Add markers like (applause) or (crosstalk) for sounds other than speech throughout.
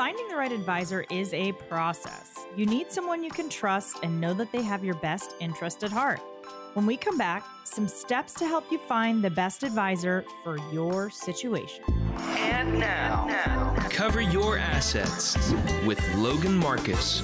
Finding the right advisor is a process. You need someone you can trust and know that they have your best interest at heart. When we come back, some steps to help you find the best advisor for your situation. And now, now, cover your assets with Logan Marcus.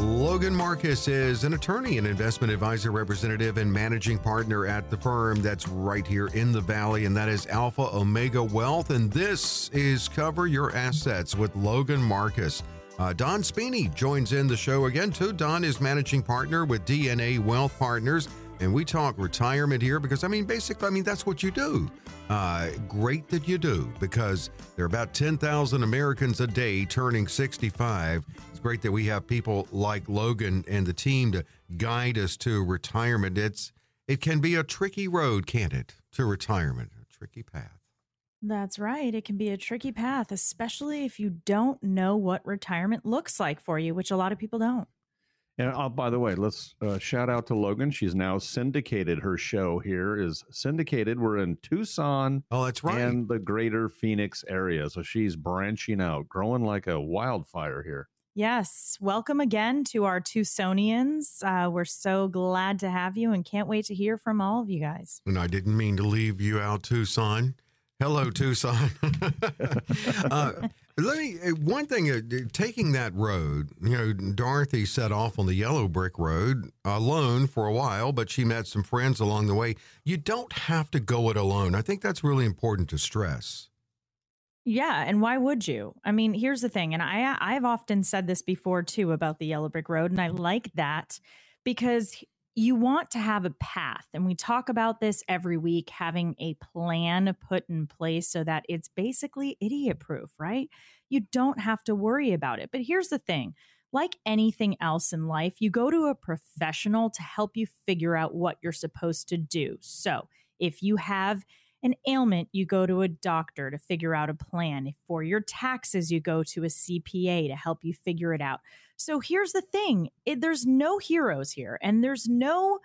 Logan Marcus is an attorney and investment advisor representative and managing partner at the firm that's right here in the Valley, and that is Alpha Omega Wealth. And this is Cover Your Assets with Logan Marcus. Uh, Don Spini joins in the show again, too. Don is managing partner with DNA Wealth Partners, and we talk retirement here because, I mean, basically, I mean, that's what you do. Uh, great that you do because there are about 10,000 Americans a day turning 65. It's great that we have people like Logan and the team to guide us to retirement. It's it can be a tricky road, can't it, to retirement? A tricky path. That's right. It can be a tricky path, especially if you don't know what retirement looks like for you, which a lot of people don't. And uh, by the way, let's uh, shout out to Logan. She's now syndicated. Her show here is syndicated. We're in Tucson. Oh, that's right. And the greater Phoenix area. So she's branching out, growing like a wildfire here. Yes. Welcome again to our Tucsonians. Uh, we're so glad to have you and can't wait to hear from all of you guys. And I didn't mean to leave you out, Tucson. Hello, Tucson. (laughs) uh, let me uh, one thing. Uh, taking that road, you know, Dorothy set off on the yellow brick road alone for a while, but she met some friends along the way. You don't have to go it alone. I think that's really important to stress. Yeah, and why would you? I mean, here's the thing, and I I've often said this before too about the yellow brick road, and I like that because you want to have a path. And we talk about this every week, having a plan put in place so that it's basically idiot proof, right? You don't have to worry about it. But here's the thing like anything else in life, you go to a professional to help you figure out what you're supposed to do. So if you have an ailment, you go to a doctor to figure out a plan. If for your taxes, you go to a CPA to help you figure it out. So here's the thing it, there's no heroes here, and there's no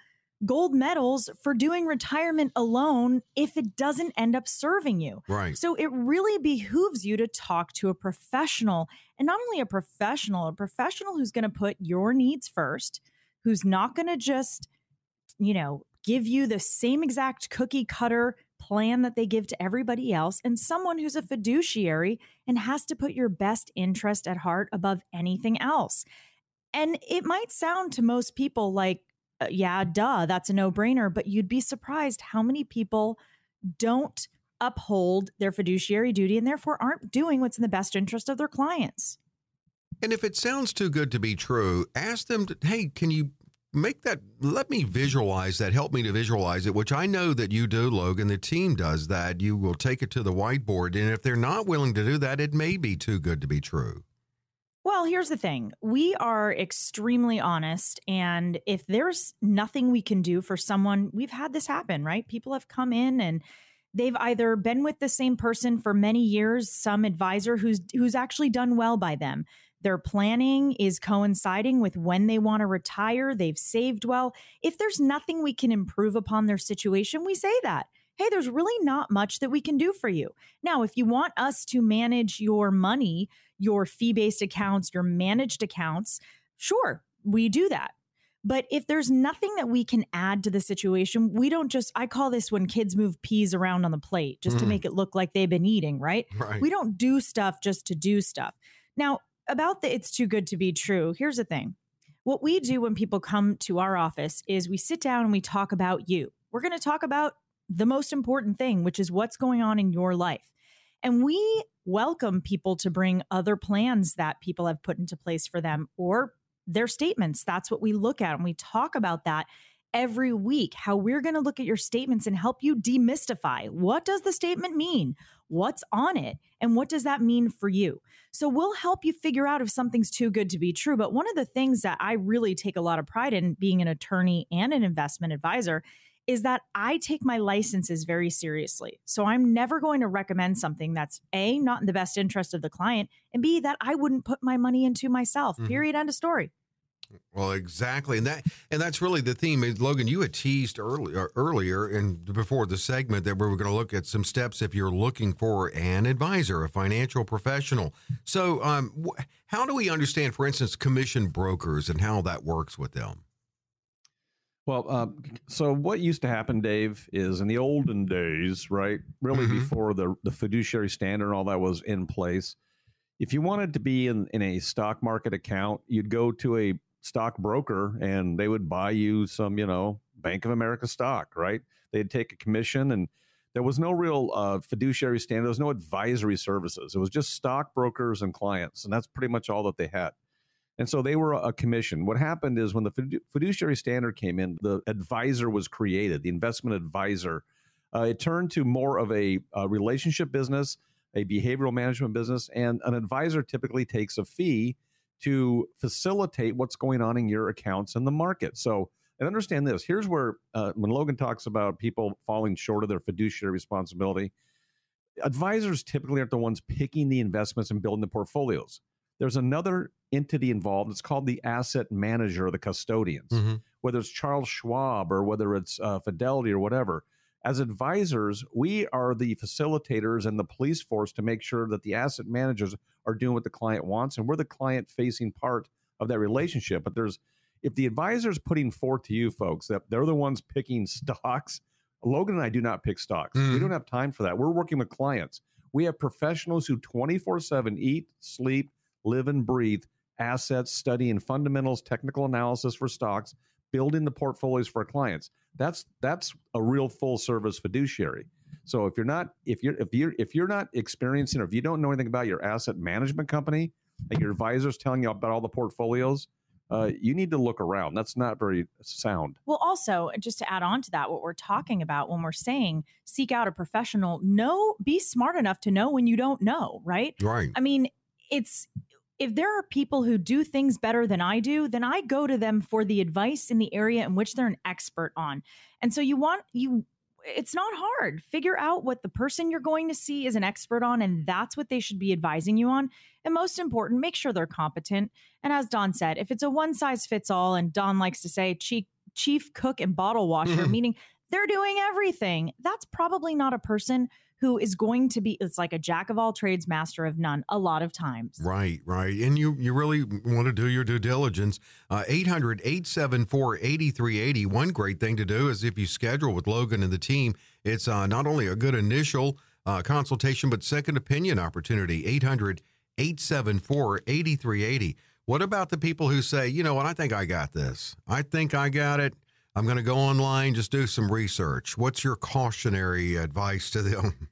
gold medals for doing retirement alone if it doesn't end up serving you. Right. So it really behooves you to talk to a professional, and not only a professional, a professional who's going to put your needs first, who's not going to just, you know, give you the same exact cookie cutter plan that they give to everybody else, and someone who's a fiduciary and has to put your best interest at heart above anything else. And it might sound to most people like, uh, yeah, duh, that's a no brainer, but you'd be surprised how many people don't uphold their fiduciary duty and therefore aren't doing what's in the best interest of their clients. And if it sounds too good to be true, ask them, to, hey, can you make that let me visualize that. Help me to visualize it which i know that you do logan. The team does that. You will take it to the whiteboard. And if they're not willing to do that it may be too good to be true. Well here's the thing. We are extremely honest. And if there's nothing we can do for someone we've had this happen right? People have come in and they've either been with the same person for many years some advisor who's who's actually done well by them their planning is coinciding with when they want to retire. They've saved well. If there's nothing we can improve upon their situation, we say that. Hey, there's really not much that we can do for you. Now, if you want us to manage your money, your fee based accounts, your managed accounts, sure, we do that. But if there's nothing that we can add to the situation, we don't just, I call this when kids move peas around on the plate just mm. to make it look like they've been eating, right? right? We don't do stuff just to do stuff. Now, about the it's too good to be true, here's the thing. What we do when people come to our office is we sit down and we talk about you. We're going to talk about the most important thing, which is what's going on in your life. And we welcome people to bring other plans that people have put into place for them or their statements. That's what we look at. And we talk about that every week, how we're going to look at your statements and help you demystify what does the statement mean? What's on it? And what does that mean for you? So we'll help you figure out if something's too good to be true. But one of the things that I really take a lot of pride in being an attorney and an investment advisor is that I take my licenses very seriously. So I'm never going to recommend something that's A, not in the best interest of the client, and B, that I wouldn't put my money into myself. Mm-hmm. Period. End of story. Well, exactly, and that and that's really the theme. Logan, you had teased earlier earlier and before the segment that we were going to look at some steps if you're looking for an advisor, a financial professional. So, um, how do we understand, for instance, commission brokers and how that works with them? Well, um, so what used to happen, Dave, is in the olden days, right? Really, mm-hmm. before the the fiduciary standard and all that was in place. If you wanted to be in, in a stock market account, you'd go to a stock broker and they would buy you some, you know, Bank of America stock, right? They'd take a commission and there was no real uh, fiduciary standard. There was no advisory services. It was just stockbrokers and clients, and that's pretty much all that they had. And so they were a commission. What happened is when the fiduciary standard came in, the advisor was created, the investment advisor. Uh, it turned to more of a, a relationship business, a behavioral management business, and an advisor typically takes a fee to facilitate what's going on in your accounts in the market. So, and understand this here's where, uh, when Logan talks about people falling short of their fiduciary responsibility, advisors typically aren't the ones picking the investments and building the portfolios. There's another entity involved. It's called the asset manager or the custodians, mm-hmm. whether it's Charles Schwab or whether it's uh, Fidelity or whatever. As advisors, we are the facilitators and the police force to make sure that the asset managers are doing what the client wants, and we're the client facing part of that relationship. But there's if the advisor is putting forth to you folks that they're the ones picking (laughs) stocks, Logan and I do not pick stocks. Mm. We don't have time for that. We're working with clients. We have professionals who 24 7 eat, sleep, live, and breathe assets, study, and fundamentals, technical analysis for stocks, building the portfolios for clients. That's that's a real full service fiduciary. So if you're not if you're if you're if you're not experiencing or if you don't know anything about your asset management company and your advisor's telling you about all the portfolios, uh, you need to look around. That's not very sound. Well, also, just to add on to that, what we're talking about when we're saying seek out a professional, know, be smart enough to know when you don't know, right? Right. I mean, it's if there are people who do things better than I do, then I go to them for the advice in the area in which they're an expert on. And so you want you it's not hard. Figure out what the person you're going to see is an expert on and that's what they should be advising you on. And most important, make sure they're competent. And as Don said, if it's a one size fits all and Don likes to say chief chief cook and bottle washer, (laughs) meaning they're doing everything, that's probably not a person who is going to be it's like a jack of all trades master of none a lot of times. Right right and you you really want to do your due diligence. Uh, 800 874 8380 one great thing to do is if you schedule with logan and the team it's uh, not only a good initial uh, consultation but second opinion opportunity. 800 874 8380 what about the people who say you know what? I think i got this. I think i got it I'm going to go online, just do some research. What's your cautionary advice to them?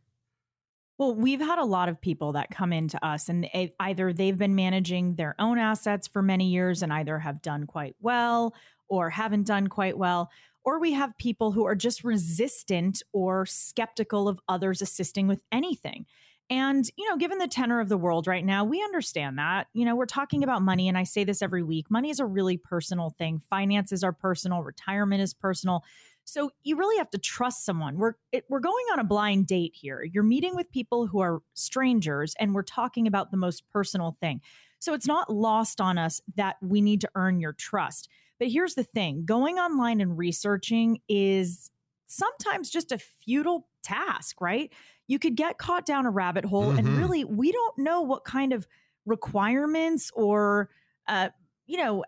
Well, we've had a lot of people that come into us, and either they've been managing their own assets for many years and either have done quite well or haven't done quite well. Or we have people who are just resistant or skeptical of others assisting with anything. And, you know, given the tenor of the world right now, we understand that. You know, we're talking about money, and I say this every week money is a really personal thing. Finances are personal, retirement is personal. So you really have to trust someone. We're it, we're going on a blind date here. You're meeting with people who are strangers and we're talking about the most personal thing. So it's not lost on us that we need to earn your trust. But here's the thing, going online and researching is sometimes just a futile task, right? You could get caught down a rabbit hole mm-hmm. and really we don't know what kind of requirements or uh, you know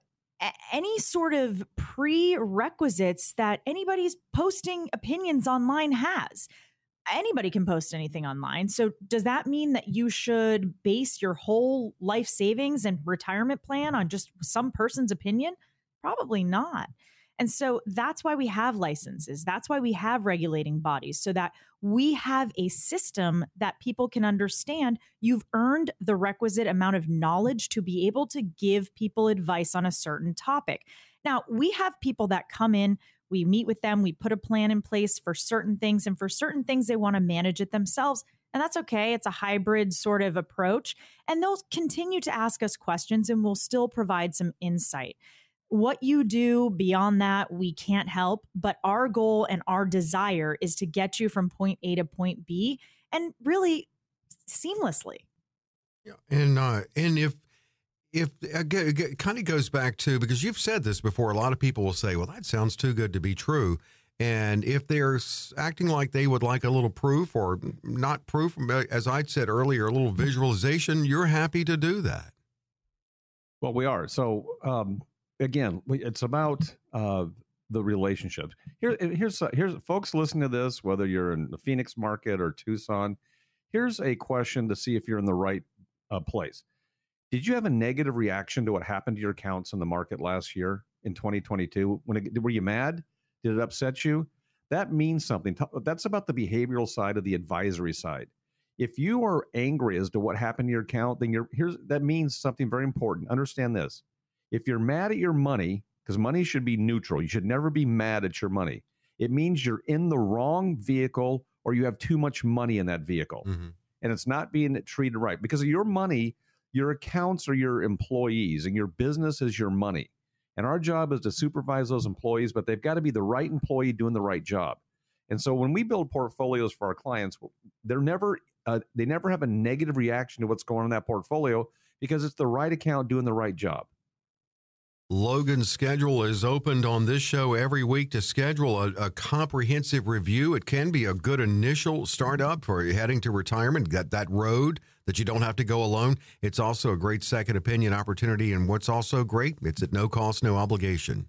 any sort of prerequisites that anybody's posting opinions online has. Anybody can post anything online. So, does that mean that you should base your whole life savings and retirement plan on just some person's opinion? Probably not. And so that's why we have licenses. That's why we have regulating bodies so that we have a system that people can understand. You've earned the requisite amount of knowledge to be able to give people advice on a certain topic. Now, we have people that come in, we meet with them, we put a plan in place for certain things, and for certain things, they want to manage it themselves. And that's okay. It's a hybrid sort of approach. And they'll continue to ask us questions and we'll still provide some insight. What you do beyond that, we can't help. But our goal and our desire is to get you from point A to point B and really seamlessly. Yeah. And uh, and if if it kind of goes back to because you've said this before, a lot of people will say, "Well, that sounds too good to be true." And if they're acting like they would like a little proof or not proof, as I said earlier, a little visualization, you're happy to do that. Well, we are. So um, again, it's about uh, the relationship. Here, here's here's folks listening to this, whether you're in the Phoenix market or Tucson. Here's a question to see if you're in the right uh, place. Did you have a negative reaction to what happened to your accounts in the market last year in 2022? When it, were you mad? Did it upset you? That means something. That's about the behavioral side of the advisory side. If you are angry as to what happened to your account, then you're here's that means something very important. Understand this. If you're mad at your money, because money should be neutral, you should never be mad at your money. It means you're in the wrong vehicle or you have too much money in that vehicle. Mm-hmm. And it's not being treated right because of your money, your accounts are your employees and your business is your money. And our job is to supervise those employees, but they've got to be the right employee doing the right job. And so when we build portfolios for our clients, they're never uh, they never have a negative reaction to what's going on in that portfolio because it's the right account doing the right job. Logan's schedule is opened on this show every week to schedule a, a, comprehensive review. It can be a good initial startup for heading to retirement, that, that road that you don't have to go alone. It's also a great second opinion opportunity. And what's also great, it's at no cost, no obligation.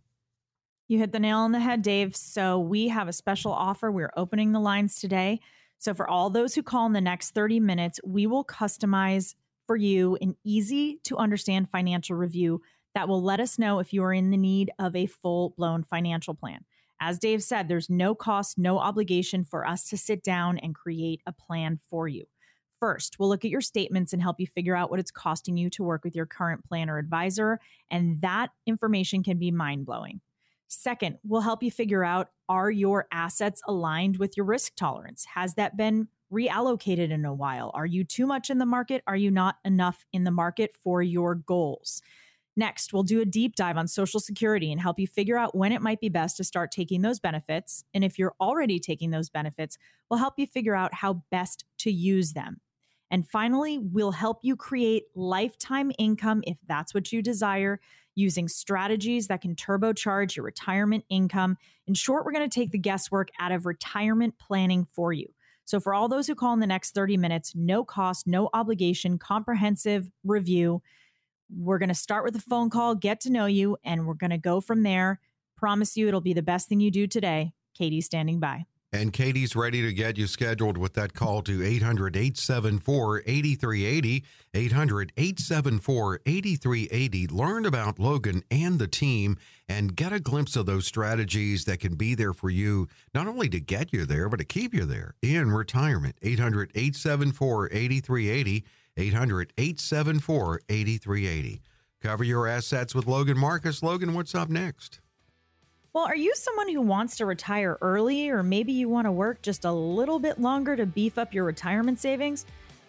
You hit the nail on the head, Dave. So we have a special offer. We're opening the lines today. So, for all those who call in the next 30 minutes, we will customize for you an easy to understand financial review that will let us know if you are in the need of a full blown financial plan. As Dave said, there's no cost, no obligation for us to sit down and create a plan for you. First, we'll look at your statements and help you figure out what it's costing you to work with your current planner advisor, and that information can be mind blowing. Second, we'll help you figure out are your assets aligned with your risk tolerance? Has that been reallocated in a while? Are you too much in the market? Are you not enough in the market for your goals? Next, we'll do a deep dive on Social Security and help you figure out when it might be best to start taking those benefits. And if you're already taking those benefits, we'll help you figure out how best to use them. And finally, we'll help you create lifetime income if that's what you desire using strategies that can turbocharge your retirement income. In short, we're going to take the guesswork out of retirement planning for you. So, for all those who call in the next 30 minutes, no cost, no obligation, comprehensive review. We're going to start with a phone call, get to know you, and we're going to go from there. Promise you it'll be the best thing you do today. Katie's standing by. And Katie's ready to get you scheduled with that call to 800 874 8380. 800 874 8380. Learn about Logan and the team and get a glimpse of those strategies that can be there for you, not only to get you there, but to keep you there in retirement. 800 874 8380. 800 874 8380. Cover your assets with Logan Marcus. Logan, what's up next? Well, are you someone who wants to retire early, or maybe you want to work just a little bit longer to beef up your retirement savings?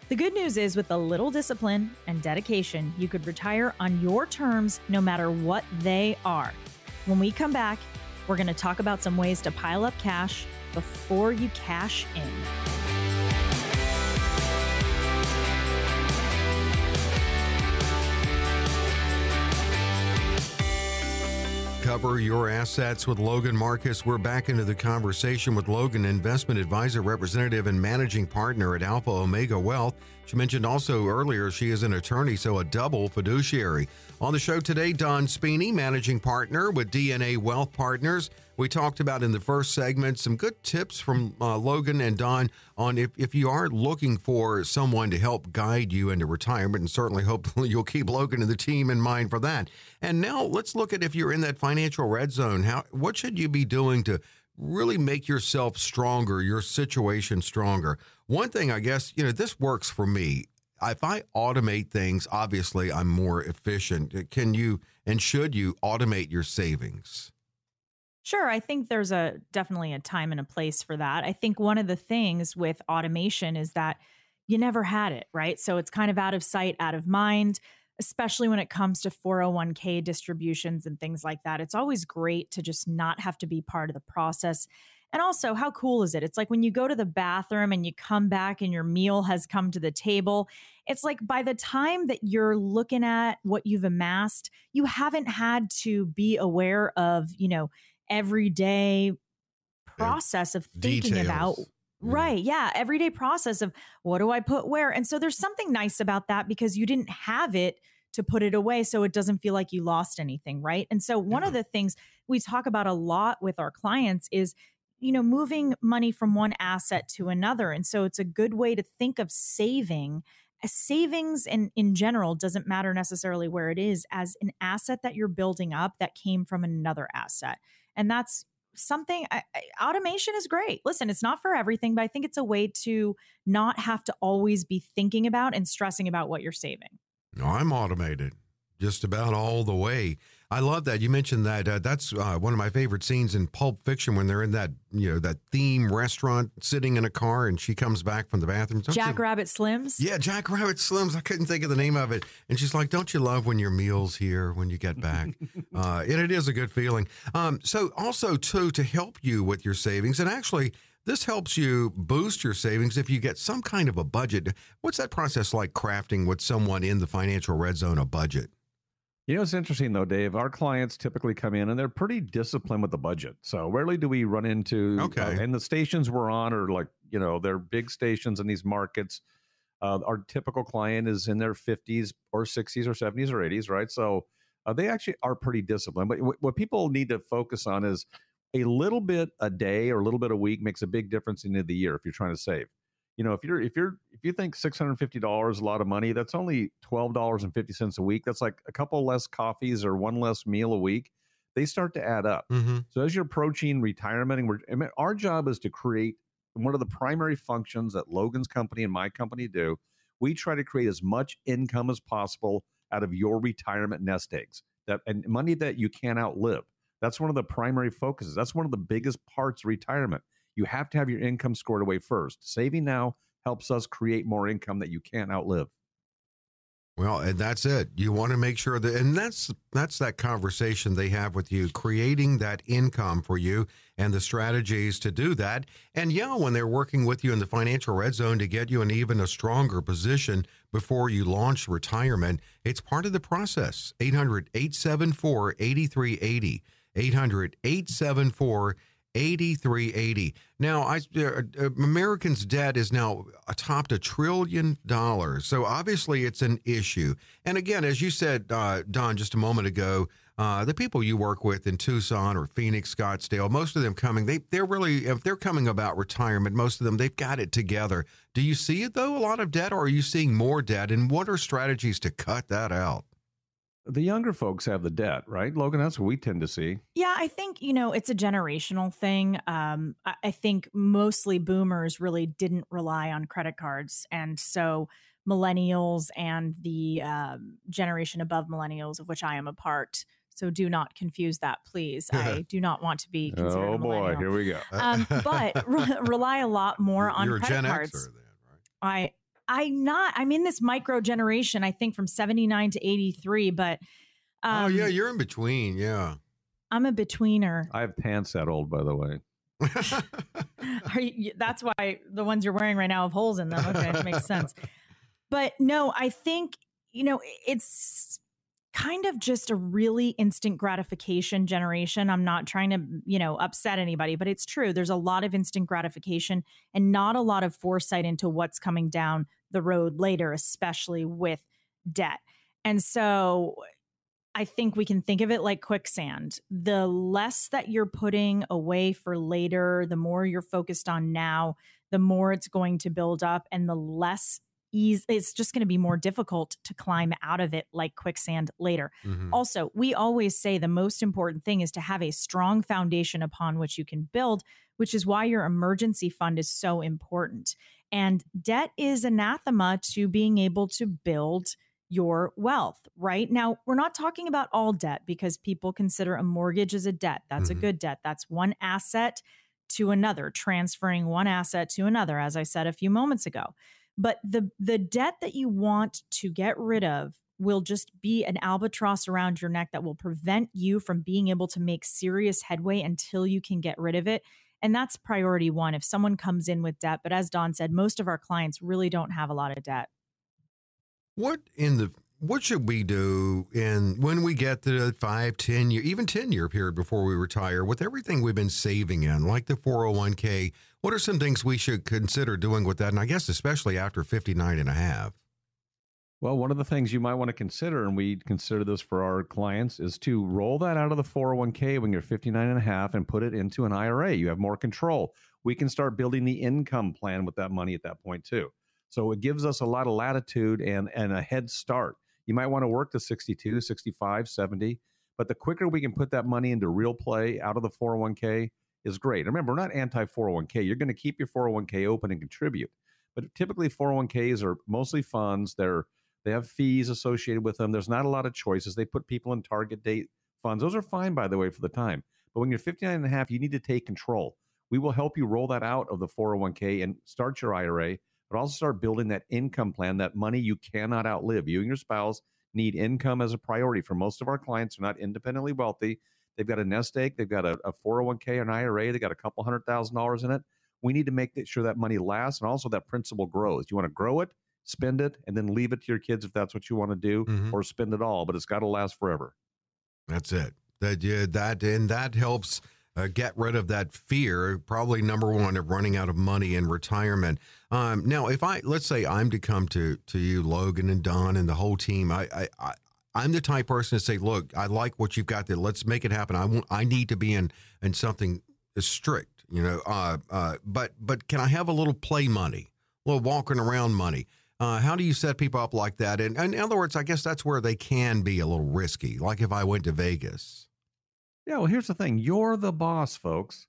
The good news is, with a little discipline and dedication, you could retire on your terms no matter what they are. When we come back, we're going to talk about some ways to pile up cash before you cash in. Cover your assets with Logan Marcus. We're back into the conversation with Logan, investment advisor, representative, and managing partner at Alpha Omega Wealth. She mentioned also earlier she is an attorney, so a double fiduciary. On the show today, Don Spini, managing partner with DNA Wealth Partners. We talked about in the first segment some good tips from uh, Logan and Don on if, if you are looking for someone to help guide you into retirement, and certainly hopefully (laughs) you'll keep Logan and the team in mind for that. And now let's look at if you're in that financial red zone, how what should you be doing to really make yourself stronger, your situation stronger? One thing I guess, you know, this works for me. If I automate things, obviously I'm more efficient. Can you and should you automate your savings? Sure, I think there's a definitely a time and a place for that. I think one of the things with automation is that you never had it, right? So it's kind of out of sight, out of mind, especially when it comes to 401k distributions and things like that. It's always great to just not have to be part of the process And also, how cool is it? It's like when you go to the bathroom and you come back and your meal has come to the table. It's like by the time that you're looking at what you've amassed, you haven't had to be aware of, you know, everyday process of thinking Details. about Right. Yeah. Everyday process of what do I put where? And so there's something nice about that because you didn't have it to put it away so it doesn't feel like you lost anything. Right. And so one of the things we talk about a lot with our clients is, you know, moving money from one asset to another. And so it's a good way to think of saving. A savings in, in general doesn't matter necessarily where it is as an asset that you're building up that came from another asset. And that's something I, I- automation is great. Listen, it's not for everything, but I think it's a way to not have to always be thinking about and stressing about what you're saving. No, I'm automated just about all the way. I love that you mentioned that. Uh, that's uh, one of my favorite scenes in Pulp Fiction when they're in that you know that theme restaurant, sitting in a car, and she comes back from the bathroom. Don't you- Jack Rabbit Slims. Yeah, Jack Rabbit Slims. I couldn't think of the name of it. And she's like, Don't you love when your meal's here when you get back? (laughs) uh, and it is a good feeling. Um, so, also, too, to help you with your savings, and actually, this helps you boost your savings if you get some kind of a budget. What's that process like crafting with someone in the financial red zone a budget? You know, it's interesting though, Dave. Our clients typically come in and they're pretty disciplined with the budget. So rarely do we run into Okay. uh, and the stations we're on are like you know they're big stations in these markets. Uh, our typical client is in their 50s or 60s or 70s or 80s, right? So uh, they actually are pretty disciplined. But what, what people need to focus on is a little bit a day or a little bit a week makes a big difference in the year if you're trying to save. You know, if you're if you're if you think six hundred fifty dollars is a lot of money, that's only twelve dollars and fifty cents a week. That's like a couple less coffees or one less meal a week. They start to add up. Mm-hmm. So as you're approaching retirement, and we're I mean, our job is to create one of the primary functions that Logan's company and my company do. We try to create as much income as possible out of your retirement nest eggs that and money that you can't outlive. That's one of the primary focuses. That's one of the biggest parts of retirement. You have to have your income scored away first. Saving now helps us create more income that you can't outlive. Well, and that's it. You want to make sure that, and that's that's that conversation they have with you, creating that income for you and the strategies to do that. And yeah, when they're working with you in the financial red zone to get you in even a stronger position before you launch retirement, it's part of the process. 800 874 8380. 800 874 8380. Now, I, uh, uh, Americans' debt is now topped a trillion dollars. So obviously it's an issue. And again, as you said, uh, Don, just a moment ago, uh, the people you work with in Tucson or Phoenix, Scottsdale, most of them coming, they, they're really, if they're coming about retirement, most of them, they've got it together. Do you see it though, a lot of debt, or are you seeing more debt? And what are strategies to cut that out? The younger folks have the debt, right? Logan, that's what we tend to see. Yeah, I think, you know, it's a generational thing. Um, I, I think mostly boomers really didn't rely on credit cards. And so millennials and the um, generation above millennials, of which I am a part. So do not confuse that, please. I (laughs) do not want to be considered Oh boy, here we go. Um, but re- rely a lot (laughs) more on You're credit cards. Then, right? I I'm not. I'm in this micro generation. I think from 79 to 83, but um, oh, yeah, you're in between. Yeah. I'm a betweener. I have pants that old, by the way. (laughs) (laughs) Are you, that's why the ones you're wearing right now have holes in them. Okay, that makes sense. But no, I think you know it's kind of just a really instant gratification generation. I'm not trying to, you know, upset anybody, but it's true. There's a lot of instant gratification and not a lot of foresight into what's coming down the road later, especially with debt. And so I think we can think of it like quicksand. The less that you're putting away for later, the more you're focused on now, the more it's going to build up and the less ease it's just going to be more difficult to climb out of it like quicksand later. Mhm. Also, we always say the most important thing is to have a strong foundation upon which you can build, which is why your emergency fund is so important. And debt is anathema to being able to build your wealth, right? Now, we're not talking about all debt because people consider a mortgage as a debt. That's Mhm. a good debt. That's one asset to another, transferring one asset to another, as I said a few moments ago. But the the debt that you want to get rid of will just be an albatross around your neck that will prevent you from being able to make serious headway until you can get rid of it. And that's priority one if someone comes in with debt. But as Don said, most of our clients really don't have a lot of debt. What in the what should we do in when we get to the five, ten year, even ten year period before we retire with everything we've been saving in, like the 401k? What are some things we should consider doing with that? And I guess especially after 59 and a half. Well, one of the things you might want to consider, and we consider this for our clients, is to roll that out of the 401k when you're 59 and a half and put it into an IRA. You have more control. We can start building the income plan with that money at that point too. So it gives us a lot of latitude and, and a head start. You might want to work to 62, 65, 70, but the quicker we can put that money into real play out of the 401k is great. Remember, we're not anti 401k. You're going to keep your 401k open and contribute. But typically 401ks are mostly funds. They're they have fees associated with them. There's not a lot of choices. They put people in target date funds. Those are fine, by the way, for the time. But when you're 59 and a half, you need to take control. We will help you roll that out of the 401k and start your IRA, but also start building that income plan, that money you cannot outlive. You and your spouse need income as a priority. For most of our clients, are not independently wealthy. They've got a nest egg, they've got a, a 401k, an IRA, they got a couple hundred thousand dollars in it. We need to make sure that money lasts and also that principal grows. You want to grow it, spend it, and then leave it to your kids if that's what you want to do, mm-hmm. or spend it all. But it's got to last forever. That's it. That yeah, that and that helps uh, get rid of that fear. Probably number one of running out of money in retirement. Um, now, if I let's say I'm to come to to you, Logan and Don and the whole team, I, I, I I'm the type person to say, look, I like what you've got there. Let's make it happen. I want, I need to be in in something strict, you know. Uh, uh, but but can I have a little play money, a little walking around money? Uh, how do you set people up like that? And, and, in other words, I guess that's where they can be a little risky, like if I went to Vegas. Yeah, well, here's the thing you're the boss, folks.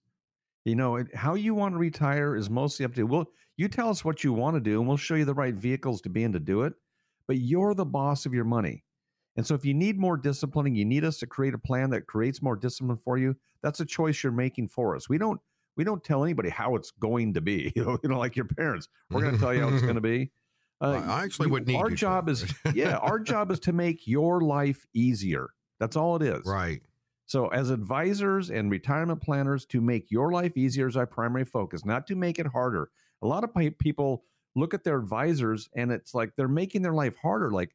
You know, how you want to retire is mostly up to you. We'll, you tell us what you want to do, and we'll show you the right vehicles to be in to do it. But you're the boss of your money. And so if you need more disciplining, you need us to create a plan that creates more discipline for you, that's a choice you're making for us. We don't we don't tell anybody how it's going to be. (laughs) You know, you know like your parents. We're going to tell you how it's going (laughs) to be. Uh, I actually would need our job is (laughs) yeah, our job is to make your life easier. That's all it is. Right. So, as advisors and retirement planners, to make your life easier is our primary focus, not to make it harder. A lot of people look at their advisors and it's like they're making their life harder. Like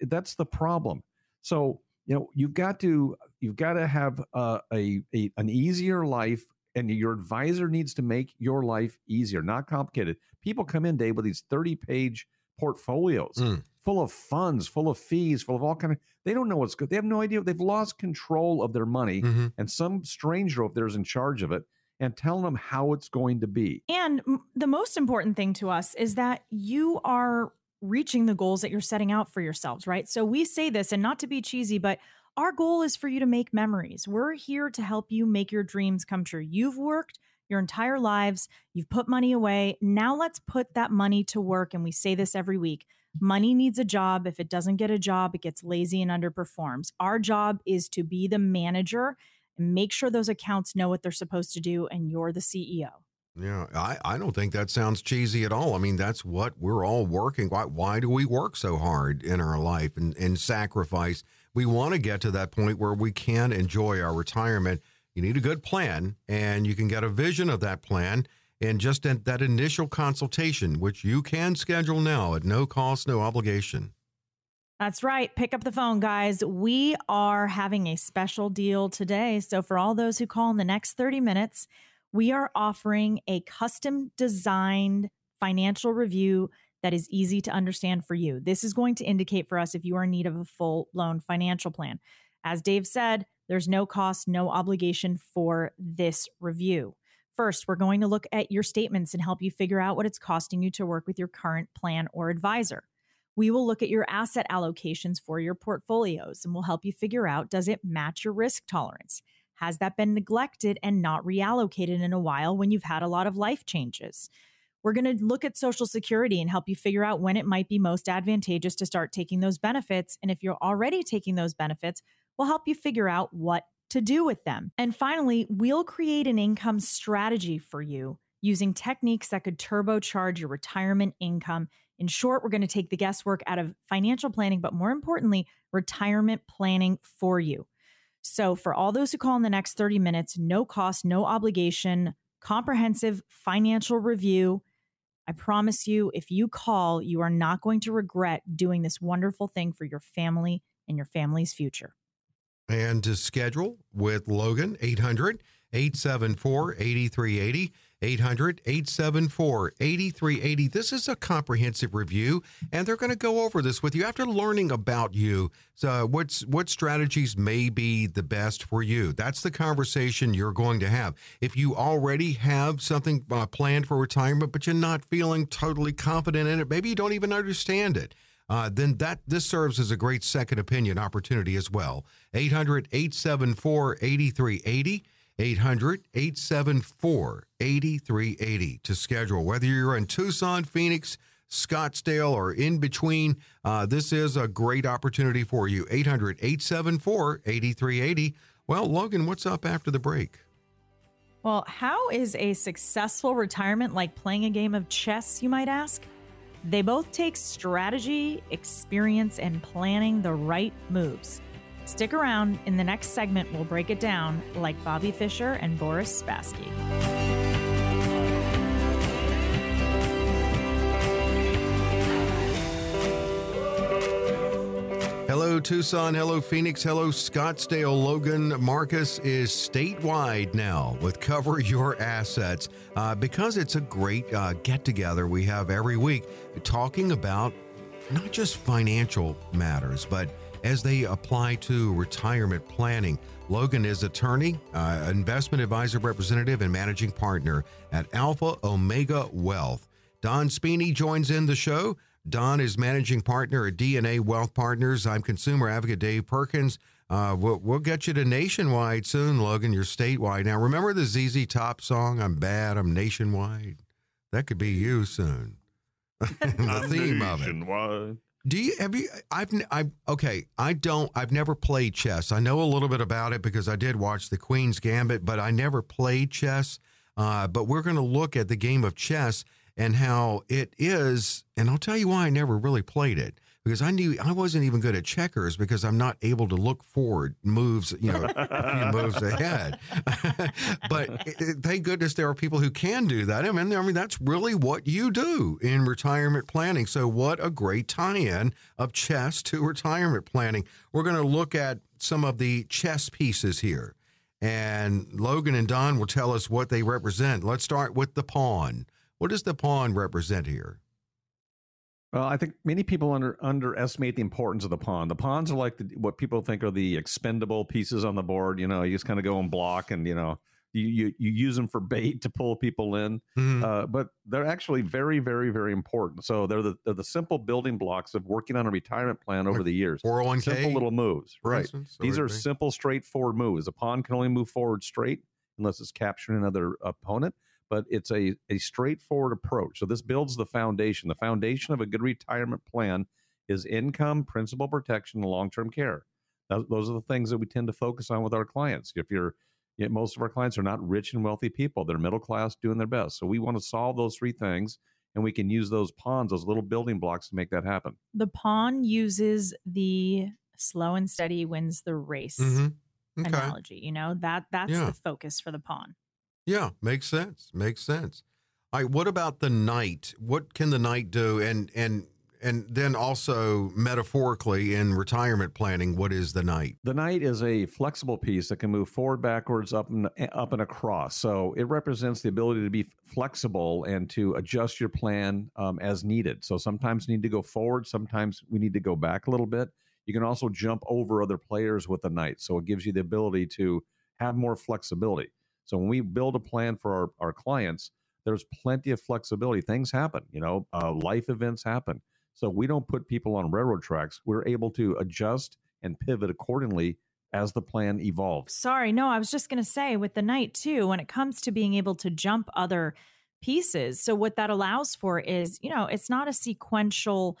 that's the problem. So, you know, you've got to you've got to have uh, a, a an easier life, and your advisor needs to make your life easier, not complicated people come in, Dave, with these 30 page portfolios mm. full of funds, full of fees, full of all kind of, they don't know what's good. They have no idea. They've lost control of their money. Mm-hmm. And some stranger over there is in charge of it and telling them how it's going to be. And the most important thing to us is that you are reaching the goals that you're setting out for yourselves, right? So we say this, and not to be cheesy, but our goal is for you to make memories. We're here to help you make your dreams come true. You've worked your entire lives. You've put money away. Now let's put that money to work. And we say this every week money needs a job. If it doesn't get a job, it gets lazy and underperforms. Our job is to be the manager and make sure those accounts know what they're supposed to do, and you're the CEO. Yeah, I, I don't think that sounds cheesy at all. I mean, that's what we're all working. Why, why do we work so hard in our life and, and sacrifice? We want to get to that point where we can enjoy our retirement you need a good plan, and you can get a vision of that plan and just at that initial consultation, which you can schedule now at no cost, no obligation. That's right. Pick up the phone, guys. We are having a special deal today. So, for all those who call in the next 30 minutes, we are offering a custom designed financial review that is easy to understand for you. This is going to indicate for us if you are in need of a full blown financial plan. As Dave said, there's no cost, no obligation for this review. First, we're going to look at your statements and help you figure out what it's costing you to work with your current plan or advisor. We will look at your asset allocations for your portfolios and we'll help you figure out does it match your risk tolerance? Has that been neglected and not reallocated in a while when you've had a lot of life changes? We're going to look at Social Security and help you figure out when it might be most advantageous to start taking those benefits. And if you're already taking those benefits, we'll help you figure out what to do with them. And finally, we'll create an income strategy for you using techniques that could turbocharge your retirement income. In short, we're going to take the guesswork out of financial planning, but more importantly, retirement planning for you. So, for all those who call in the next 30 minutes, no cost, no obligation, comprehensive financial review. I promise you, if you call, you are not going to regret doing this wonderful thing for your family and your family's future. And to schedule with Logan, 800 874 8380. 800 874 8380. This is a comprehensive review, and they're going to go over this with you after learning about you. So, what's, what strategies may be the best for you? That's the conversation you're going to have. If you already have something uh, planned for retirement, but you're not feeling totally confident in it, maybe you don't even understand it. Uh, then that this serves as a great second opinion opportunity as well. 800 874 8380. 800 874 8380 to schedule. Whether you're in Tucson, Phoenix, Scottsdale, or in between, uh, this is a great opportunity for you. 800 874 8380. Well, Logan, what's up after the break? Well, how is a successful retirement like playing a game of chess, you might ask? They both take strategy, experience, and planning the right moves. Stick around. In the next segment, we'll break it down like Bobby Fischer and Boris Spassky. Hello, Tucson. Hello, Phoenix. Hello, Scottsdale. Logan Marcus is statewide now with Cover Your Assets uh, because it's a great uh, get together we have every week talking about not just financial matters, but as they apply to retirement planning. Logan is attorney, uh, investment advisor representative, and managing partner at Alpha Omega Wealth. Don Spini joins in the show. Don is managing partner at DNA Wealth Partners. I'm consumer advocate Dave Perkins. Uh, we'll, we'll get you to nationwide soon, Logan. You're statewide. Now, remember the ZZ Top song, I'm Bad, I'm Nationwide? That could be you soon. (laughs) the theme of it. Do you have you? I've I okay. I don't. I've never played chess. I know a little bit about it because I did watch the Queen's Gambit, but I never played chess. Uh, but we're going to look at the game of chess and how it is. And I'll tell you why I never really played it because I knew I wasn't even good at checkers because I'm not able to look forward moves, you know, a few (laughs) moves ahead. (laughs) but it, thank goodness there are people who can do that. I mean, I mean that's really what you do in retirement planning. So what a great tie-in of chess to retirement planning. We're going to look at some of the chess pieces here. And Logan and Don will tell us what they represent. Let's start with the pawn. What does the pawn represent here? Well, I think many people under, underestimate the importance of the pawn. The pawns are like the, what people think are the expendable pieces on the board. You know, you just kind of go and block, and you know, you you, you use them for bait to pull people in. Mm-hmm. Uh, but they're actually very, very, very important. So they're the they're the simple building blocks of working on a retirement plan over like the years. Four hundred one k, simple little moves, right? Instance, These are simple, straightforward moves. A pawn can only move forward straight unless it's capturing another opponent but it's a, a straightforward approach. So this builds the foundation. The foundation of a good retirement plan is income, principal protection, and long-term care. those are the things that we tend to focus on with our clients. If you're most of our clients are not rich and wealthy people; they're middle class, doing their best. So we want to solve those three things, and we can use those pawns, those little building blocks, to make that happen. The pawn uses the slow and steady wins the race mm-hmm. okay. analogy. You know that that's yeah. the focus for the pawn. Yeah, makes sense. Makes sense. All right, what about the knight? What can the knight do? And and and then also metaphorically in retirement planning, what is the knight? The knight is a flexible piece that can move forward, backwards, up and up and across. So it represents the ability to be flexible and to adjust your plan um, as needed. So sometimes you need to go forward, sometimes we need to go back a little bit. You can also jump over other players with the knight, so it gives you the ability to have more flexibility. So when we build a plan for our, our clients, there's plenty of flexibility. Things happen, you know, uh, life events happen. So we don't put people on railroad tracks. We're able to adjust and pivot accordingly as the plan evolves. Sorry, no, I was just going to say with the knight too, when it comes to being able to jump other pieces. So what that allows for is, you know, it's not a sequential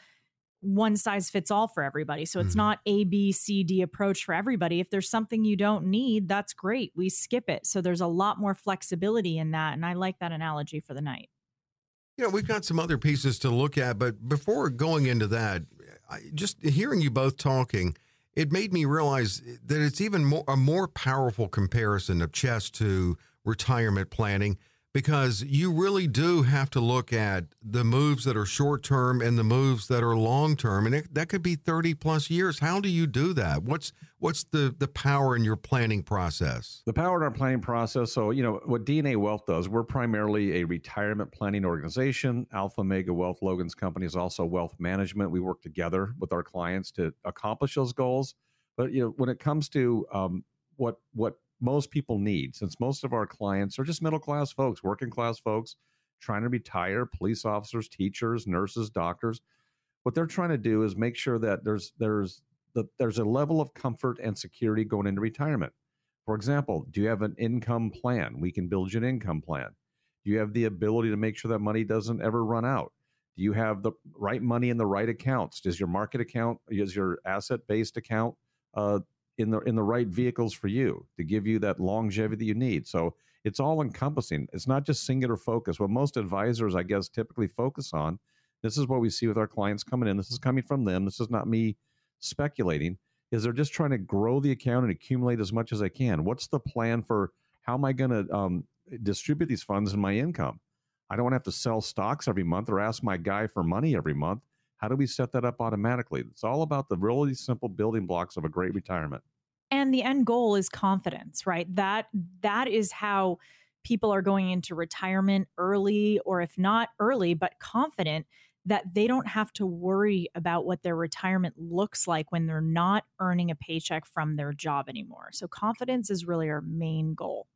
one size fits all for everybody. So it's mm-hmm. not A, B, C, D approach for everybody. If there's something you don't need, that's great. We skip it. So there's a lot more flexibility in that. And I like that analogy for the knight. You know, we've got some other pieces to look at, but before going into that, I, just hearing you both talking, it made me realize that it's even more a more powerful comparison of chess to retirement planning because you really do have to look at the moves that are short term and the moves that are long term and it, that could be 30 plus years. How do you do that? What's what's the the power in your planning process? The power in our planning process so you know what dna wealth does we're primarily a retirement planning organization. Alpha Omega wealth logan's company is also wealth management. We work together with our clients to accomplish those goals. But you know when it comes to um, what what most people need since most of our clients are just middle class folks, working class folks trying to retire, police officers, teachers, nurses, doctors. What they're trying to do is make sure that there's there's that there's a level of comfort and security going into retirement. For example, do you have an income plan? We can build you an income plan. Do you have the ability to make sure that money doesn't ever run out? Do you have the right money in the right accounts? Does your market account, is your asset based account uh, in the in the right vehicles for you to give you that longevity you need. So it's all encompassing. It's not just singular focus. What most advisors, I guess, typically focus on. This is what we see with our clients coming in. This is coming from them. This is not me speculating. Is they're just trying to grow the account and accumulate as much as I can. What's the plan for how am I going to um, distribute these funds in my income? I don't want to have to sell stocks every month or ask my guy for money every month. How do we set that up automatically? It's all about the really simple building blocks of a great retirement. And the end goal is confidence, right? That that is how people are going into retirement early or if not early but confident that they don't have to worry about what their retirement looks like when they're not earning a paycheck from their job anymore. So confidence is really our main goal.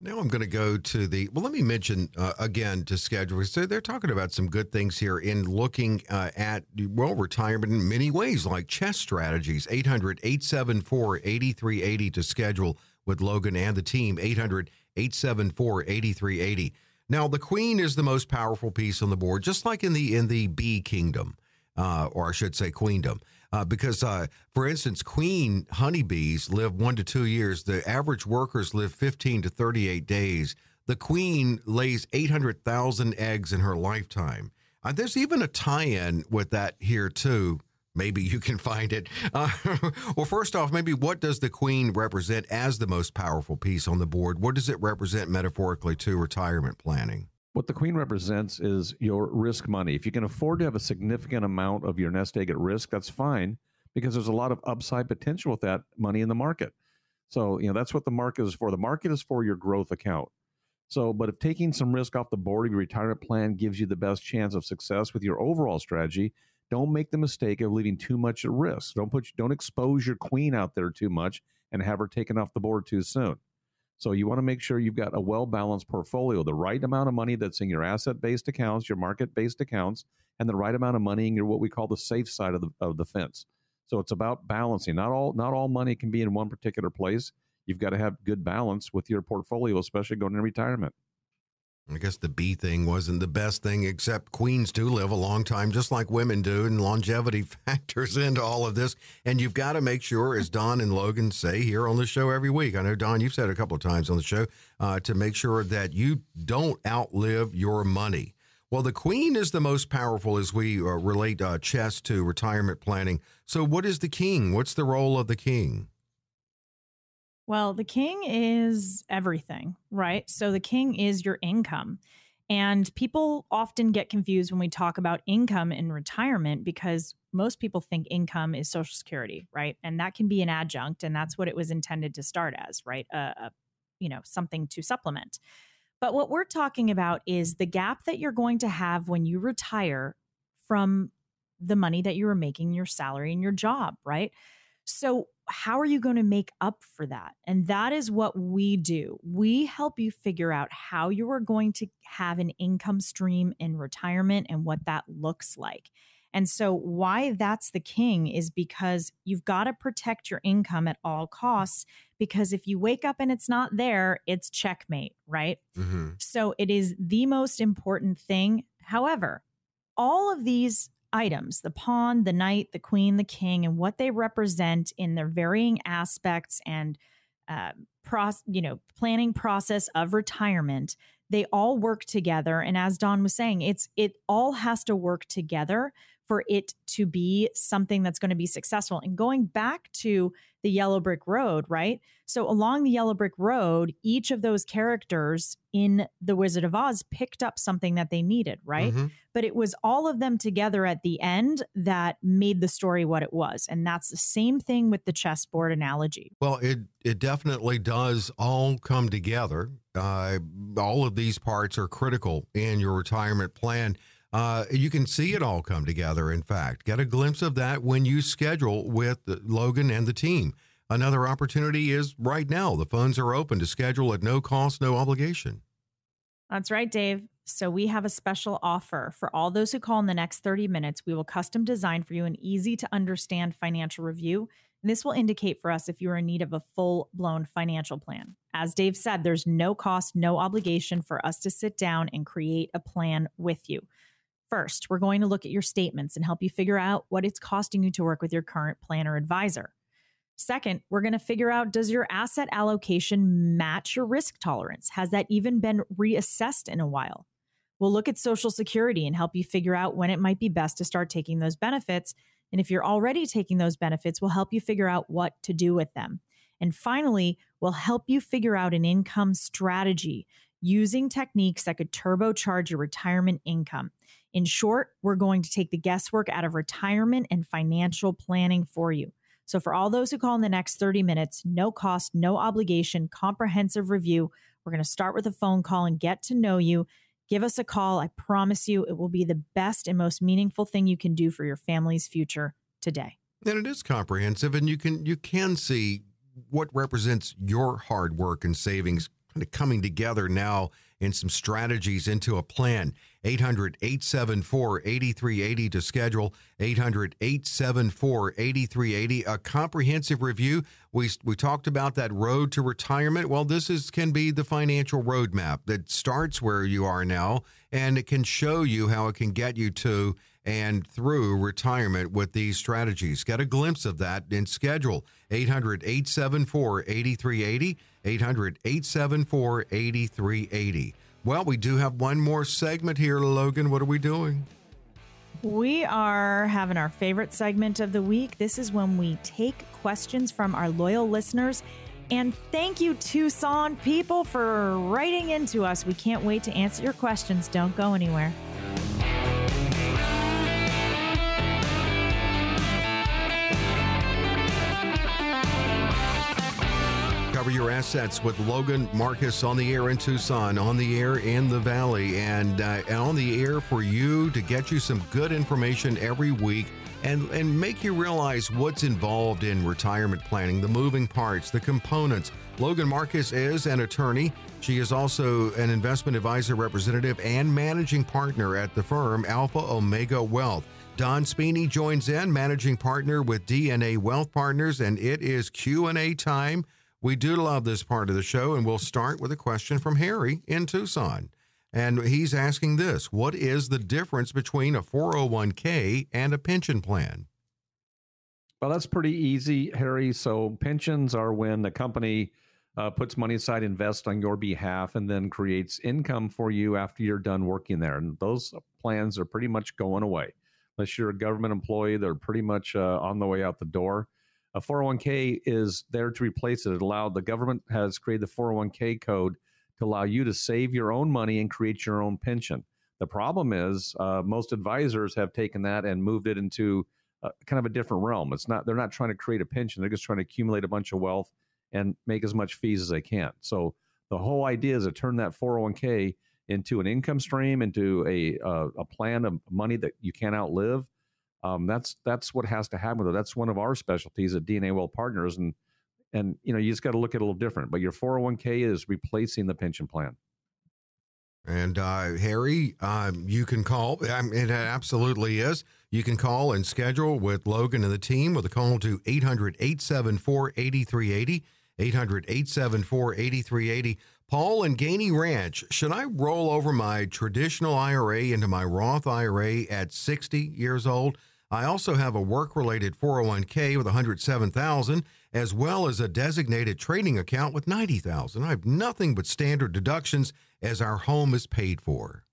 Now I'm going to go to the. Well, let me mention uh, again to schedule. So they're talking about some good things here in looking uh, at, well, retirement in many ways, like chess strategies. 800 874 8380 to schedule with Logan and the team. 800 874 8380. Now, the queen is the most powerful piece on the board, just like in the in the bee kingdom, uh, or I should say queendom uh, because, uh, for instance, queen honeybees live one to two years. The average workers live 15 to 38 days. The queen lays 800,000 eggs in her lifetime. Uh, there's even a tie in with that here, too. Maybe you can (laughs) find it. Uh, (laughs) well, first off, maybe what does the queen represent as the most powerful piece on the board? What does it represent metaphorically to retirement planning? What the queen represents is your risk money. If you can afford to have a significant amount of your nest egg at risk, that's fine because there's a lot of upside potential with that money in the market. So, you know, that's what the market is for. The market is for your growth account. So, but if taking some risk off the board of your retirement plan gives you the best chance of success with your overall strategy, don't make the mistake of leaving too much at risk. Don't put don't expose your queen out there too much and have her taken off the board too soon. So you want to make sure you've got a well balanced portfolio, the right amount of money that's in your asset based accounts, your market based accounts, and the right amount of money in your what we call the safe side of the of the fence. So it's about balancing. Not all not all money can be in one particular place. You've got to have good balance with your portfolio, especially going into retirement. I guess the bee thing wasn't the best thing, except queens do live a long time, just like women do, and longevity (laughs) factors into all of this. And you've got to make sure, as Don and Logan say here on the show every week, I know, Don, you've said a couple of times on the show, uh, to make sure that you don't outlive your money. Well, the queen is the most powerful as we uh, relate uh, chess to retirement planning. So, what is the king? What's the role of the king? Well, the king is everything, right? So the king is your income. And people often get confused when we talk about income in retirement because most people think income is Social Security, right? And that can be an adjunct, and that's what it was intended to start as, right? A, a you know something to supplement. But what we're talking about is the gap that you're going to have when you retire from the money that you were making your salary and your job, right? So, how are you going to make up for that? And that is what we do. We help you figure out how you are going to have an income stream in retirement and what that looks like. And so, why that's the king is because you've got to protect your income at all costs. Because if you wake up and it's not there, it's checkmate, right? Mm-hmm. So, it is the most important thing. However, all of these items the pawn, the knight, the queen, the king, and what they represent in their varying aspects and uh, you know, planning process of retirement. They all work together, and as Don was saying, it's it all has to work together for it to be something that's going to be successful. And going back to the yellow brick road, right? So along the yellow brick road, each of those characters in The Wizard of Oz picked up something that they needed, right? Mm-hmm. But it was all of them together at the end that made the story what it was. And that's the same thing with the chessboard analogy. Well, it it definitely does all come together. Uh, all of these parts are critical in your retirement plan. Uh, you can see it all come together, in fact. Get a glimpse of that when you schedule with Logan and the team. Another opportunity is right now. The phones are open to schedule at no cost, no obligation. That's right, Dave. So we have a special offer for all those who call in the next 30 minutes. We will custom design for you an easy to understand financial review. And this will indicate for us if you are in need of a full blown financial plan. As Dave said, there's no cost, no obligation for us to sit down and create a plan with you. First, we're going to look at your statements and help you figure out what it's costing you to work with your current planner advisor. Second, we're going to figure out does your asset allocation match your risk tolerance? Has that even been reassessed in a while? We'll look at Social Security and help you figure out when it might be best to start taking those benefits. And if you're already taking those benefits, we'll help you figure out what to do with them. And finally, we'll help you figure out an income strategy using techniques that could turbocharge your retirement income. In short, we're going to take the guesswork out of retirement and financial planning for you. So, for all those who call in the next 30 minutes, no cost, no obligation, comprehensive review, we're going to start with a phone call and get to know you. Give us a call. I promise you it will be the best and most meaningful thing you can do for your family's future today. And it is comprehensive and you can you can see what represents your hard work and savings kind of coming together now in some strategies into a plan. 800 874 8380 to schedule. 800 874 8380. A comprehensive review. We, we talked about that road to retirement. Well, this is can be the financial roadmap that starts where you are now, and it can show you how it can get you to and through retirement with these strategies. Get a glimpse of that in schedule 800 874 8380. 800 874 8380. Well, we do have one more segment here, Logan. What are we doing? We are having our favorite segment of the week. This is when we take questions from our loyal listeners. And thank you, Tucson people, for writing into us. We can't wait to answer your questions. Don't go anywhere. Your Assets with Logan Marcus on the air in Tucson, on the air in the Valley, and, uh, on the air for you to get you some good information every week and, and make you realize what's involved in retirement planning, the moving parts, the components. Logan Marcus is an attorney. She is also an investment advisor representative and managing partner at the firm Alpha Omega Wealth. Don Spini joins in, managing partner with DNA Wealth Partners, and it is Q&A time. We do love this part of the show, and we'll start with a question from Harry in Tucson. And he's asking this What is the difference between a 401k and a pension plan? Well, that's pretty easy, Harry. So, pensions are when the company uh, puts money aside, invests on your behalf, and then creates income for you after you're done working there. And those plans are pretty much going away. Unless you're a government employee, they're pretty much uh, on the way out the door. A 401k is there to replace it. It allowed the government has created the 401k code to allow you to save your own money and create your own pension. The problem is uh, most advisors have taken that and moved it into kind of a different realm. It's not they're not trying to create a pension. They're just trying to accumulate a bunch of wealth and make as much fees as they can. So the whole idea is to turn that 401k into an income stream, into a uh, a plan of money that you can't outlive, um, that's that's what has to happen it. That's one of our specialties at DNA Wealth Partners, and and you know you just got to look at it a little different. But your 401k is replacing the pension plan. And uh, Harry, um, you can call. Um, it absolutely is. You can call and schedule with Logan and the team with a call to 800 874 8380. 800 874 8380. Paul and Gainey Ranch, should I roll over my traditional IRA into my Roth IRA at 60 years old? I also have a work-related 401k with 107,000 as well as a designated trading account with 90,000. I have nothing but standard deductions as our home is paid for.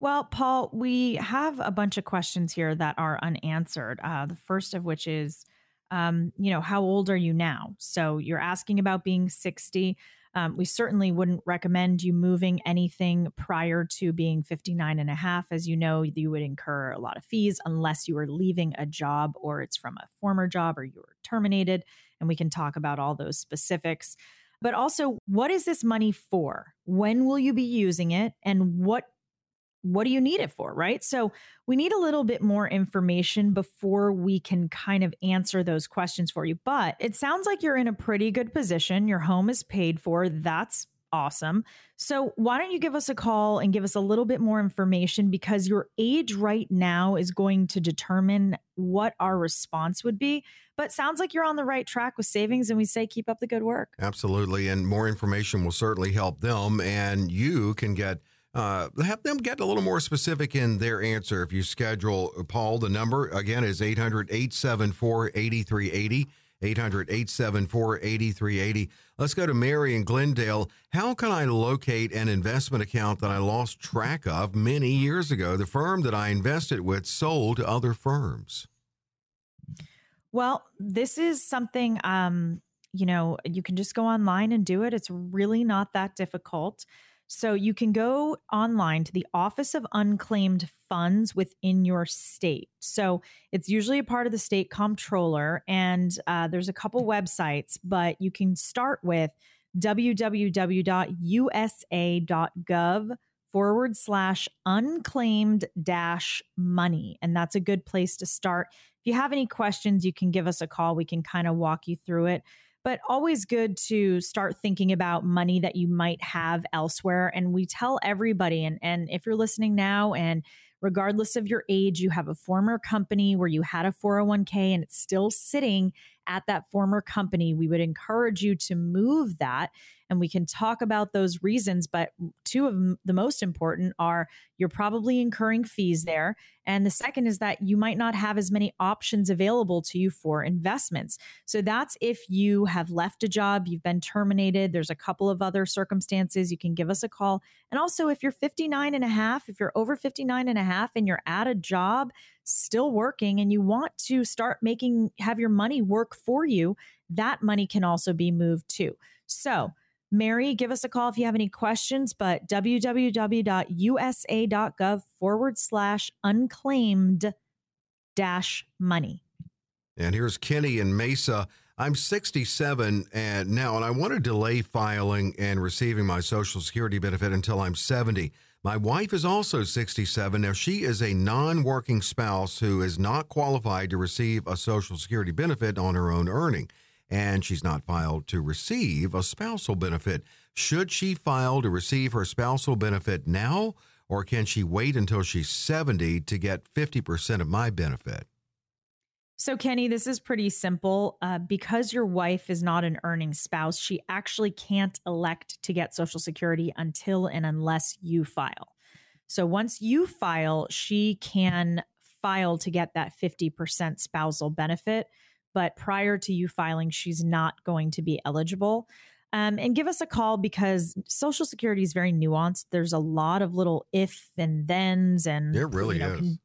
Well, Paul, we have a bunch of questions here that are unanswered. Uh, the first of which is, um, you know, how old are you now? So you're asking about being 60. Um, we certainly wouldn't recommend you moving anything prior to being 59 and a half. As you know, you would incur a lot of fees unless you are leaving a job or it's from a former job or you were terminated. And we can talk about all those specifics. But also, what is this money for? When will you be using it? And what what do you need it for, right? So we need a little bit more information before we can kind of answer those questions for you. But it sounds like you're in a pretty good position. Your home is paid for. That's awesome. So why don't you give us a call and give us a little bit more information because your age right now is going to determine what our response would be. But sounds like you're on the right track with savings and we say keep up the good work. Absolutely. And more information will certainly help them and you can get uh, have them get a little more specific in their answer. If you schedule Paul, the number again is 800 874 8380. 800 874 8380. Let's go to Mary in Glendale. How can I locate an investment account that I lost track of many years ago? The firm that I invested with sold to other firms. Well, this is something, um, you know, you can just go online and do it. It's really not that difficult. So you can go online to the Office of Unclaimed Funds within your state. So it's usually a part of the state comptroller, and uh, there's a couple websites, but you can start with www.usa.gov forward slash unclaimed dash money. And that's a good place to start. If you have any questions, you can give us a call. We can kind of walk you through it but always good to start thinking about money that you might have elsewhere. And we tell everybody, and, and if you're listening now and regardless of your age, you have a former company where you had a 401k and it's still sitting at that former company, we would encourage you to move that and we can talk about those reasons. But two of the most important are you're probably incurring fees there. And the second is that you might not have as many options available to you for investments. So that's if you have left a job, you've been terminated. There's a couple of other circumstances. You can give us a call. And also, if you're 59 and a half, if you're over 59 and a half and you're at a job, still working and you want to start making have your money work for you, that money can also be moved too. So, Mary, give us a call if you have any questions, but www.usa.gov forward slash unclaimed dash money. And here's Kenny in Mesa. I'm 67 and now, and I want to delay filing and receiving my Social Security benefit until I'm 70. My wife is also 67. Now, she is a non working spouse who is not qualified to receive a Social Security benefit on her own earning and she's not filed to receive a spousal benefit. Should she file to receive her spousal benefit now, or can she wait until she's 70 to get 50% of my benefit? So, Kenny, this is pretty simple. Uh, because your wife is not an earning spouse, she actually can't elect to get Social Security until and unless you file. So, once you file, she can file to get that 50% spousal benefit but prior to you filing, she's not going to be eligible. Um, and give us a call because Social Security is very nuanced. There's a lot of little if and thens, and it really you know, is.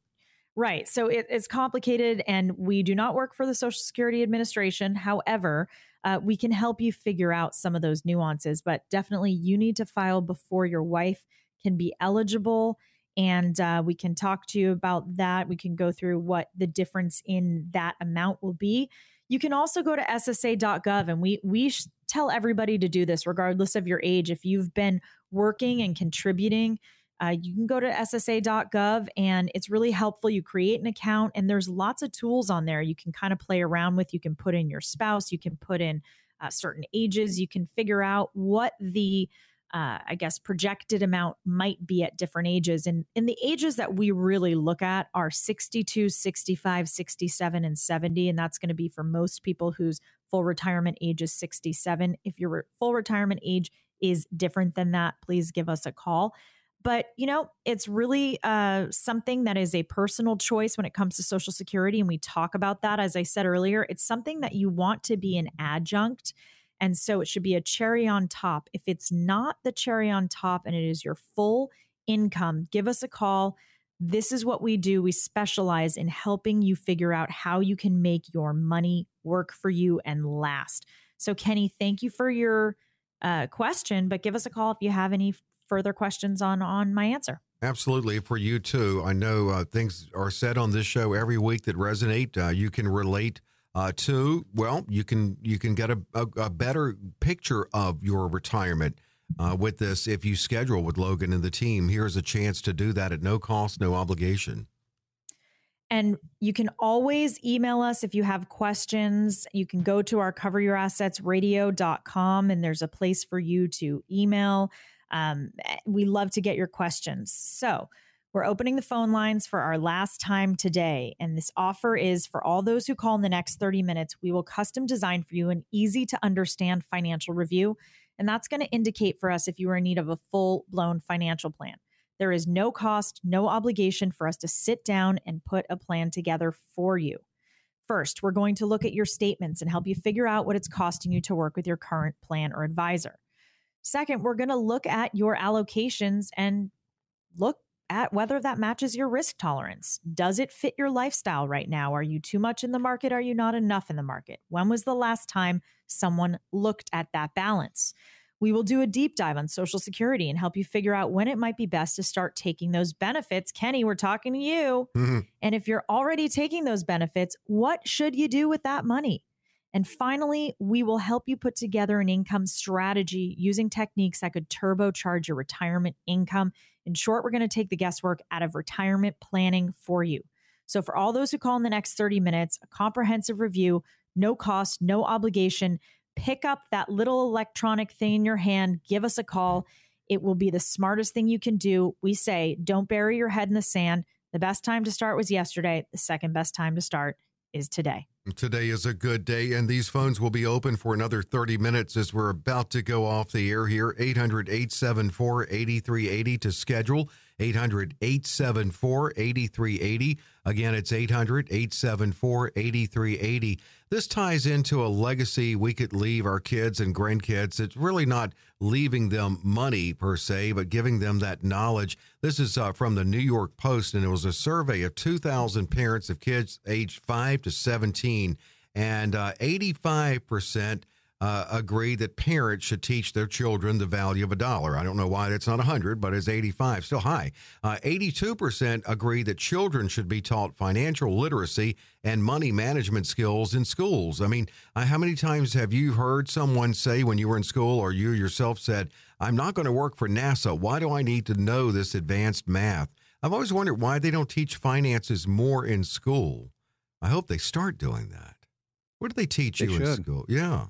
Right. So it, it's complicated, and we do not work for the Social Security Administration. However, uh, we can help you figure out some of those nuances, but definitely you need to file before your wife can be eligible and uh, we can talk to you about that. We can go through what the difference in that amount will be. You can also go to SSA.gov, and we we tell everybody to do this, regardless of your age. If you've been working and contributing, uh, you can go to SSA.gov, and it's really helpful. You create an account, and there's lots of tools on there you can kind of play around with. You can put in your spouse, you can put in uh, certain ages, you can figure out what the uh, I guess, projected amount might be at different ages. And, and the ages that we really look at are 62, 65, 67, and 70. And that's going to be for most people whose full retirement age is 67. If your full retirement age is different than that, please give us a call. But, you know, it's really uh, something that is a personal choice when it comes to Social Security. And we talk about that. As I said earlier, it's something that you want to be an adjunct and so it should be a cherry on top. If it's not the cherry on top and it is your full income, give us a call. This is what we do. We specialize in helping you figure out how you can make your money work for you and last. So, Kenny, thank you for your uh, question, but give us a call if you have any further questions on on my answer. Absolutely, for you too. I know uh, things are said on this show every week that resonate. Uh, you can relate uh, to. Well, you can you can get a, a, a better picture of your retirement uh, with this if you schedule with Logan and the team. Here's a chance to do that at no cost, no obligation. And you can always email us if you have questions. You can go to our coveryourassetsradio.com and there's a place for you to email. Um, we love to get your questions. So we're opening the phone lines for our last time today. And this offer is for all those who call in the next 30 minutes. We will custom design for you an easy to understand financial review. And that's going to indicate for us if you are in need of a full blown financial plan. There is no cost, no obligation for us to sit down and put a plan together for you. First, we're going to look at your statements and help you figure out what it's costing you to work with your current plan or advisor. Second, we're going to look at your allocations and look at whether that matches your risk tolerance. Does it fit your lifestyle right now? Are you too much in the market? Are you not enough in the market? When was the last time someone looked at that balance? We will do a deep dive on Social Security and help you figure out when it might be best to start taking those benefits. Kenny, we're talking to you. Mm-hmm. And if you're already taking those benefits, what should you do with that money? And finally, we will help you put together an income strategy using techniques that could turbocharge your retirement income. In short, we're going to take the guesswork out of retirement planning for you. So, for all those who call in the next 30 minutes, a comprehensive review, no cost, no obligation pick up that little electronic thing in your hand, give us a call. It will be the smartest thing you can do. We say, don't bury your head in the sand. The best time to start was yesterday. The second best time to start is today. Today is a good day, and these phones will be open for another 30 minutes as we're about to go off the air here. 800 874 8380 to schedule. 800 874 8380. Again, it's 800 874 8380. This ties into a legacy we could leave our kids and grandkids. It's really not leaving them money per se, but giving them that knowledge. This is uh, from the New York Post, and it was a survey of 2,000 parents of kids aged 5 to 17, and uh, 85% uh, agree that parents should teach their children the value of a dollar. I don't know why that's not 100, but it's 85, still high. Uh, 82% agree that children should be taught financial literacy and money management skills in schools. I mean, uh, how many times have you heard someone say when you were in school or you yourself said, I'm not going to work for NASA. Why do I need to know this advanced math? I've always wondered why they don't teach finances more in school. I hope they start doing that. What do they teach they you should. in school? Yeah.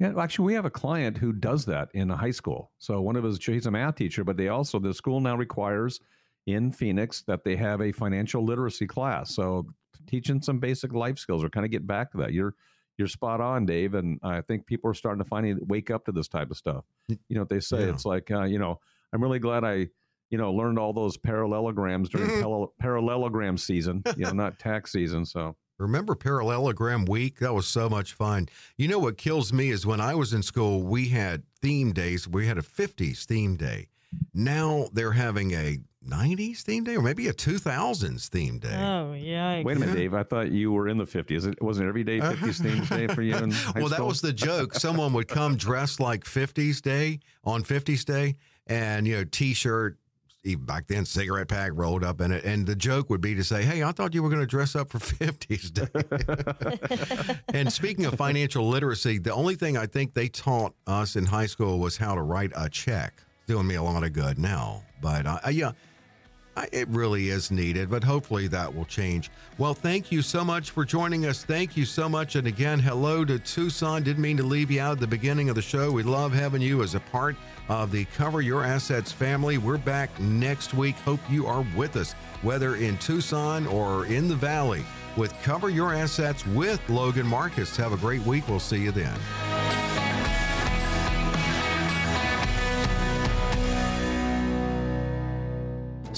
Yeah, actually, we have a client who does that in a high school. So one of his, he's a math teacher, but they also the school now requires in Phoenix that they have a financial literacy class. So teaching some basic life skills or kind of get back to that. You're you're spot on, Dave, and I think people are starting to finally wake up to this type of stuff. You know what they say? Yeah. It's like uh, you know, I'm really glad I you know learned all those parallelograms during (laughs) parallelogram season. You know, not tax season. So Remember Parallelogram Week? That was so much fun. You know what kills me is when I was in school, we had theme days. We had a 50s theme day. Now they're having a 90s theme day or maybe a 2000s theme day. Oh, yeah. Wait a minute, Dave. I thought you were in the 50s. It wasn't every day uh-huh. 50s theme day for you (laughs) in Well, that was the joke. Someone would come dressed like 50s day on 50s day and, you know, t shirt, even back then, cigarette pack rolled up in it. And the joke would be to say, Hey, I thought you were going to dress up for (laughs) 50s Day. (laughs) and speaking of financial literacy, the only thing I think they taught us in high school was how to write a check. Doing me a lot of good now. But uh, yeah, it really is needed, but hopefully that will change. Well, thank you so much for joining us. Thank you so much. And again, hello to Tucson. Didn't mean to leave you out at the beginning of the show. We love having you as a part of the Cover Your Assets family. We're back next week. Hope you are with us, whether in Tucson or in the Valley, with Cover Your Assets with Logan Marcus. Have a great week. We'll see you then.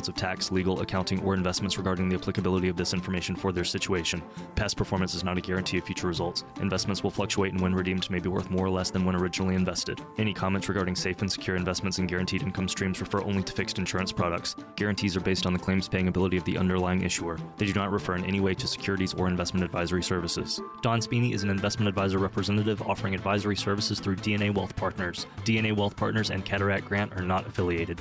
fields of tax, legal, accounting, or investments regarding the applicability of this information for their situation. Past performance is not a guarantee of future results. Investments will fluctuate and when redeemed may be worth more or less than when originally invested. Any comments regarding safe and secure investments and guaranteed income streams refer only to fixed insurance products. Guarantees are based on the claims paying ability of the underlying issuer. They do not refer in any way to securities or investment advisory services. Don Spini is an investment advisor representative offering advisory services through DNA Wealth Partners. DNA Wealth Partners and Cadaret Grant are not affiliated.